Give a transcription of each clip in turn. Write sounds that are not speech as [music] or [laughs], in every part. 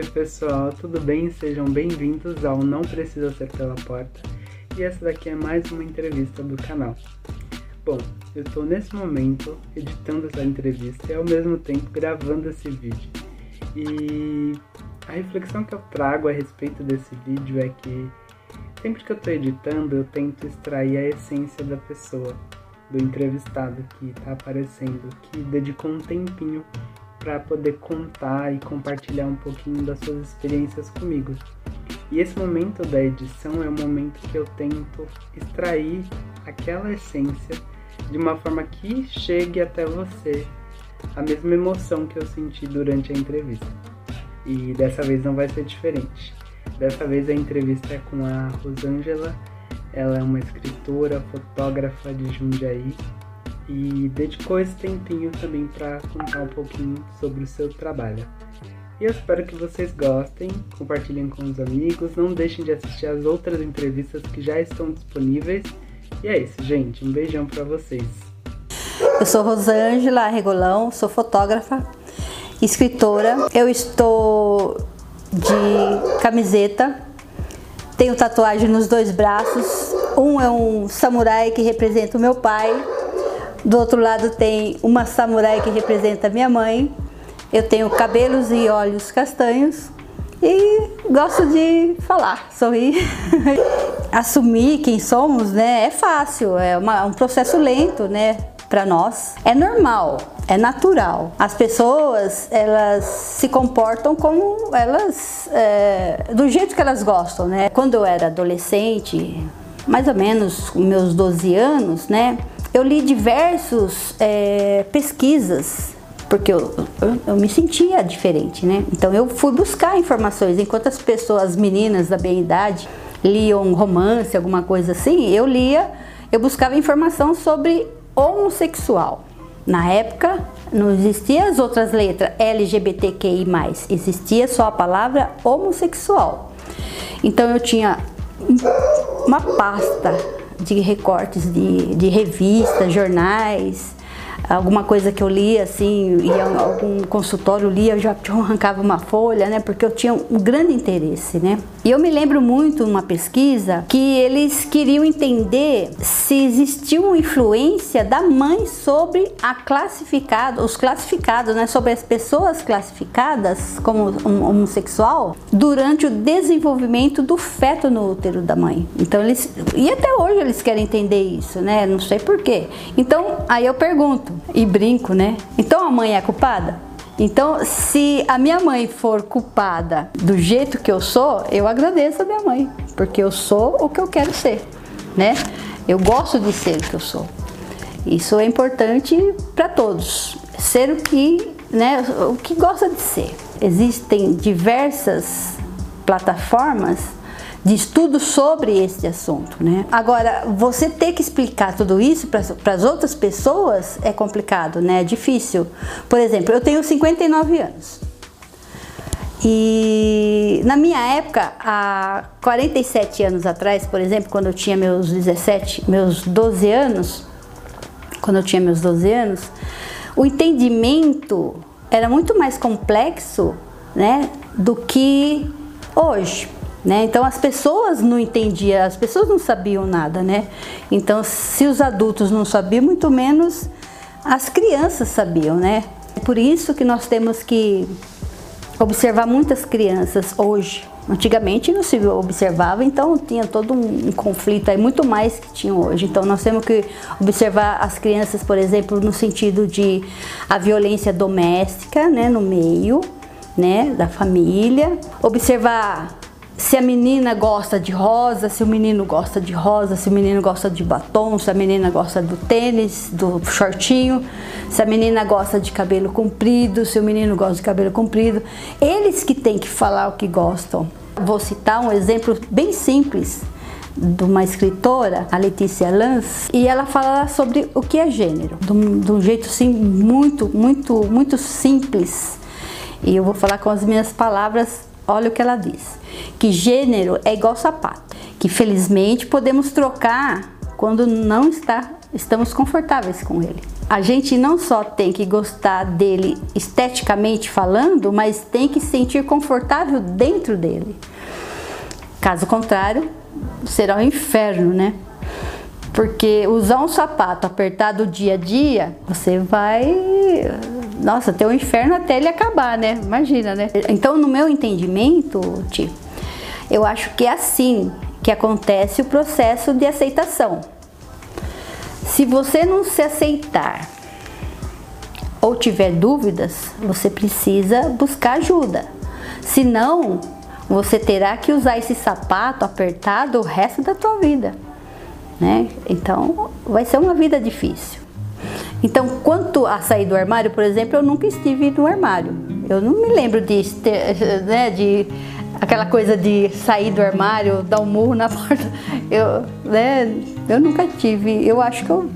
pessoal, tudo bem? Sejam bem-vindos ao Não Precisa Ser Pela Porta e essa daqui é mais uma entrevista do canal. Bom, eu estou nesse momento editando essa entrevista e ao mesmo tempo gravando esse vídeo. E a reflexão que eu trago a respeito desse vídeo é que sempre que eu estou editando eu tento extrair a essência da pessoa, do entrevistado que está aparecendo, que dedicou um tempinho para poder contar e compartilhar um pouquinho das suas experiências comigo. E esse momento da edição é o momento que eu tento extrair aquela essência de uma forma que chegue até você a mesma emoção que eu senti durante a entrevista. E dessa vez não vai ser diferente. Dessa vez a entrevista é com a Rosângela, ela é uma escritora, fotógrafa de Jundiaí e dedicou esse tempinho também para contar um pouquinho sobre o seu trabalho. E eu espero que vocês gostem, compartilhem com os amigos, não deixem de assistir as outras entrevistas que já estão disponíveis. E é isso, gente. Um beijão para vocês. Eu sou Rosângela Regolão, sou fotógrafa, escritora. Eu estou de camiseta, tenho tatuagem nos dois braços. Um é um samurai que representa o meu pai do outro lado tem uma samurai que representa minha mãe. Eu tenho cabelos e olhos castanhos e gosto de falar, sorrir. [laughs] Assumir quem somos, né, é fácil, é uma, um processo lento, né, para nós. É normal, é natural. As pessoas, elas se comportam como elas, é, do jeito que elas gostam, né. Quando eu era adolescente, mais ou menos meus 12 anos, né, eu li diversos é, pesquisas porque eu, eu, eu, me sentia diferente, né? Então eu fui buscar informações. Enquanto as pessoas, as meninas da minha idade, liam romance, alguma coisa assim, eu lia, eu buscava informação sobre homossexual. Na época não existiam as outras letras LGBTQI+, existia só a palavra homossexual. Então eu tinha uma pasta de recortes de, de revistas, jornais, alguma coisa que eu lia, assim, ia algum consultório lia, eu [laughs] já arrancava uma folha, né, porque eu tinha um grande interesse, né. E eu me lembro muito uma pesquisa que eles queriam entender se existia uma influência da mãe sobre a classificada, os classificados, né, sobre as pessoas classificadas como homossexual durante o desenvolvimento do feto no útero da mãe. Então eles e até hoje eles querem entender isso, né? Não sei porquê. Então aí eu pergunto e brinco, né? Então a mãe é culpada? Então, se a minha mãe for culpada do jeito que eu sou, eu agradeço a minha mãe, porque eu sou o que eu quero ser, né? Eu gosto de ser o que eu sou. Isso é importante para todos. Ser o que, né, o que gosta de ser. Existem diversas plataformas de estudo sobre esse assunto, né? Agora, você ter que explicar tudo isso para as outras pessoas é complicado, né? É difícil. Por exemplo, eu tenho 59 anos. E na minha época, há 47 anos atrás, por exemplo, quando eu tinha meus 17, meus 12 anos, quando eu tinha meus 12 anos, o entendimento era muito mais complexo, né, do que hoje. Né? Então as pessoas não entendiam, as pessoas não sabiam nada, né? Então se os adultos não sabiam, muito menos as crianças sabiam, né? Por isso que nós temos que observar muitas crianças hoje. Antigamente não se observava, então tinha todo um conflito aí, muito mais que tinha hoje. Então nós temos que observar as crianças, por exemplo, no sentido de a violência doméstica, né, no meio, né, da família. Observar se a menina gosta de rosa, se o menino gosta de rosa, se o menino gosta de batom, se a menina gosta do tênis, do shortinho, se a menina gosta de cabelo comprido, se o menino gosta de cabelo comprido. Eles que têm que falar o que gostam. Vou citar um exemplo bem simples de uma escritora, a Letícia Lanz, e ela fala sobre o que é gênero, de um, de um jeito sim muito, muito, muito simples. E eu vou falar com as minhas palavras Olha o que ela diz: que gênero é igual sapato, que felizmente podemos trocar quando não está, estamos confortáveis com ele. a gente não só tem que gostar dele esteticamente falando, mas tem que se sentir confortável dentro dele. Caso contrário, será um inferno, né? Porque usar um sapato apertado dia a dia, você vai. Nossa, ter um inferno até ele acabar, né? Imagina, né? Então, no meu entendimento, Ti, eu acho que é assim que acontece o processo de aceitação. Se você não se aceitar ou tiver dúvidas, você precisa buscar ajuda. Senão, você terá que usar esse sapato apertado o resto da tua vida né? Então vai ser uma vida difícil. Então, quanto a sair do armário, por exemplo, eu nunca estive no armário. Eu não me lembro de, [laughs] né, de aquela coisa de sair do armário, dar um murro na [laughs] porta. Eu, né, eu nunca tive. Eu acho que eu,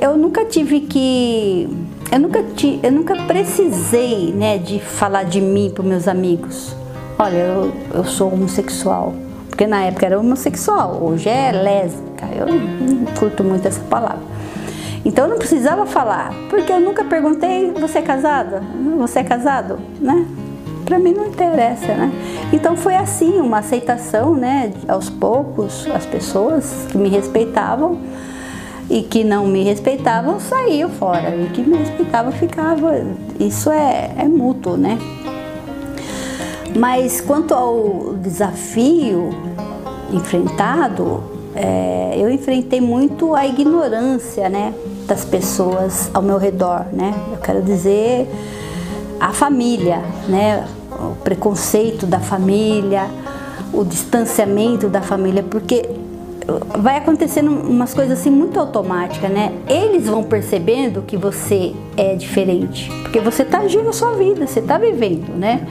eu nunca tive que, eu nunca tive, eu nunca precisei, né, de falar de mim para meus amigos. Olha, eu, eu sou homossexual. Porque na época era homossexual, hoje é lésbica. Eu não curto muito essa palavra. Então eu não precisava falar, porque eu nunca perguntei: você é casada? Você é casado? Né? Para mim não interessa, né? Então foi assim, uma aceitação, né? Aos poucos, as pessoas que me respeitavam e que não me respeitavam saíam fora, e que me respeitavam ficava. Isso é, é mútuo, né? Mas quanto ao desafio enfrentado, é, eu enfrentei muito a ignorância né, das pessoas ao meu redor. Né? Eu quero dizer a família, né? o preconceito da família, o distanciamento da família, porque vai acontecendo umas coisas assim muito automáticas, né? Eles vão percebendo que você é diferente, porque você está agindo a sua vida, você está vivendo, né?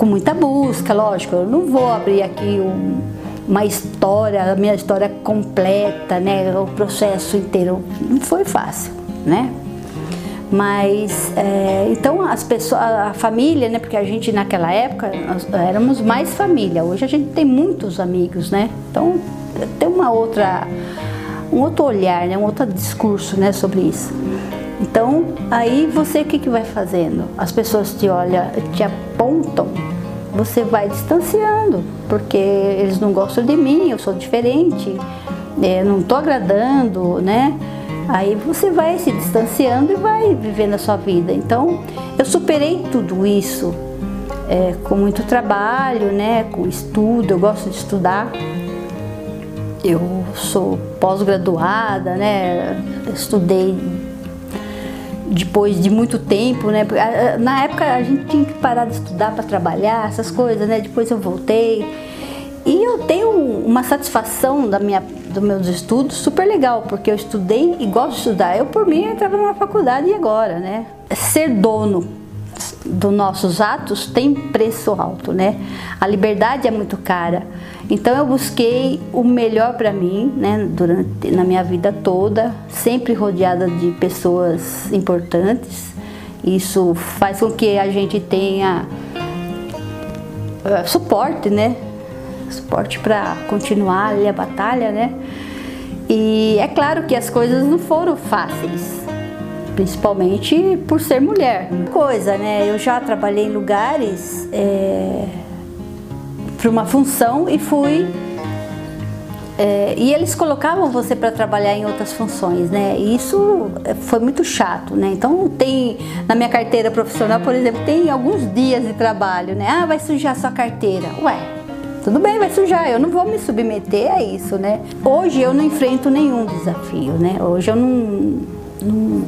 com muita busca, lógico. Eu não vou abrir aqui um, uma história, a minha história completa, né? O processo inteiro não foi fácil, né? Mas é, então as pessoas, a família, né? Porque a gente naquela época éramos mais família. Hoje a gente tem muitos amigos, né? Então tem uma outra, um outro olhar, né? Um outro discurso, né? Sobre isso. Então aí você o que, que vai fazendo? As pessoas te olham, te apontam você vai distanciando, porque eles não gostam de mim, eu sou diferente, é, não estou agradando, né? Aí você vai se distanciando e vai vivendo a sua vida. Então, eu superei tudo isso é, com muito trabalho, né? Com estudo, eu gosto de estudar. Eu sou pós-graduada, né? Estudei depois de muito tempo, né? Na época a gente tinha que parar de estudar para trabalhar, essas coisas, né? Depois eu voltei. E eu tenho uma satisfação da minha, dos meus estudos super legal, porque eu estudei e gosto de estudar. Eu, por mim, entrava numa faculdade e agora, né? Ser dono dos nossos atos tem preço alto, né? A liberdade é muito cara. Então eu busquei o melhor para mim, né, durante na minha vida toda, sempre rodeada de pessoas importantes. Isso faz com que a gente tenha uh, suporte, né? Suporte para continuar ali a batalha, né? E é claro que as coisas não foram fáceis principalmente por ser mulher. Coisa, né? Eu já trabalhei em lugares é, para uma função e fui. É, e eles colocavam você para trabalhar em outras funções, né? E isso foi muito chato, né? Então tem na minha carteira profissional, por exemplo, tem alguns dias de trabalho, né? Ah, vai sujar sua carteira. Ué, tudo bem, vai sujar, eu não vou me submeter a isso, né? Hoje eu não enfrento nenhum desafio, né? Hoje eu não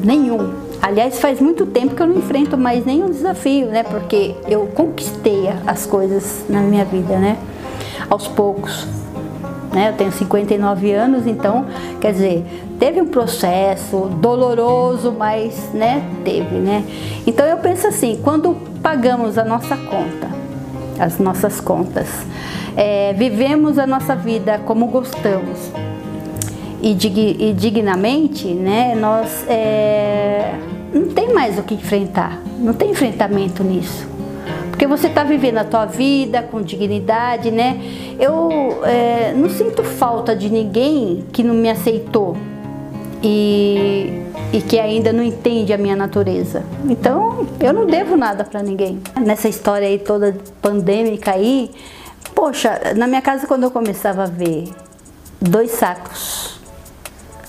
nenhum. Aliás, faz muito tempo que eu não enfrento mais nenhum desafio, né? Porque eu conquistei as coisas na minha vida, né? Aos poucos. Né? Eu tenho 59 anos, então, quer dizer, teve um processo doloroso, mas, né, teve, né? Então eu penso assim, quando pagamos a nossa conta, as nossas contas, é, vivemos a nossa vida como gostamos, e, dig, e dignamente, né, nós é, não tem mais o que enfrentar, não tem enfrentamento nisso. Porque você está vivendo a tua vida com dignidade, né? Eu é, não sinto falta de ninguém que não me aceitou. E e que ainda não entende a minha natureza. Então, eu não devo nada para ninguém. Nessa história aí toda pandêmica aí, poxa, na minha casa quando eu começava a ver dois sacos.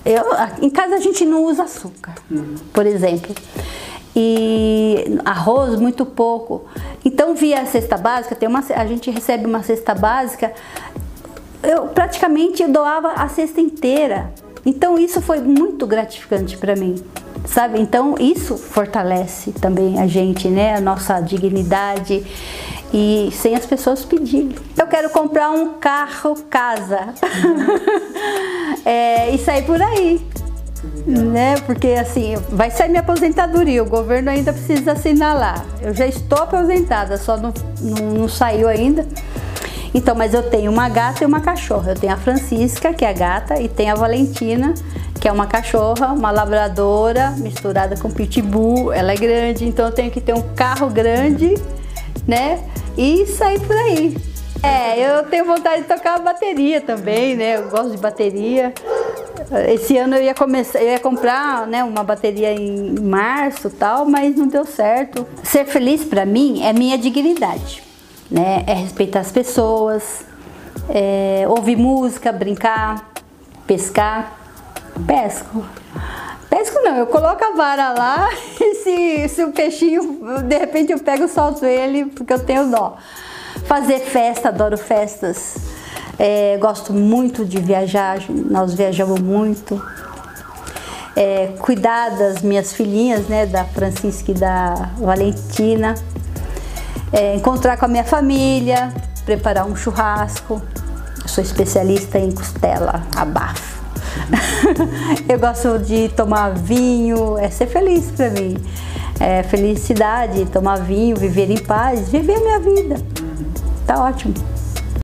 Eu, em casa a gente não usa açúcar, uhum. por exemplo. E arroz muito pouco. Então via cesta básica, tem uma, a gente recebe uma cesta básica, eu praticamente doava a cesta inteira. Então isso foi muito gratificante para mim, sabe? Então isso fortalece também a gente, né? A nossa dignidade e sem as pessoas pedirem. Eu quero comprar um carro casa [laughs] é, e sair por aí. Né? Porque assim, vai sair minha aposentadoria, o governo ainda precisa assinalar. Eu já estou aposentada, só não, não, não saiu ainda. Então, mas eu tenho uma gata e uma cachorra. Eu tenho a Francisca, que é a gata, e tenho a Valentina, que é uma cachorra, uma labradora misturada com pitbull. Ela é grande, então eu tenho que ter um carro grande, né? E sair por aí. É, eu tenho vontade de tocar bateria também, né? Eu gosto de bateria. Esse ano eu ia começar, eu ia comprar, né, uma bateria em março, tal, mas não deu certo. Ser feliz para mim é minha dignidade né? É respeitar as pessoas, é ouvir música, brincar, pescar. Pesco. Pesco não, eu coloco a vara lá [laughs] e se, se o peixinho, de repente eu pego e solto ele porque eu tenho dó. Fazer festa, adoro festas. É, gosto muito de viajar, nós viajamos muito. É, cuidar das minhas filhinhas, né, da Francisca e da Valentina é, encontrar com a minha família, preparar um churrasco. Sou especialista em costela, abafo. [laughs] eu gosto de tomar vinho, é ser feliz para mim. É felicidade, tomar vinho, viver em paz, viver a minha vida. Tá ótimo.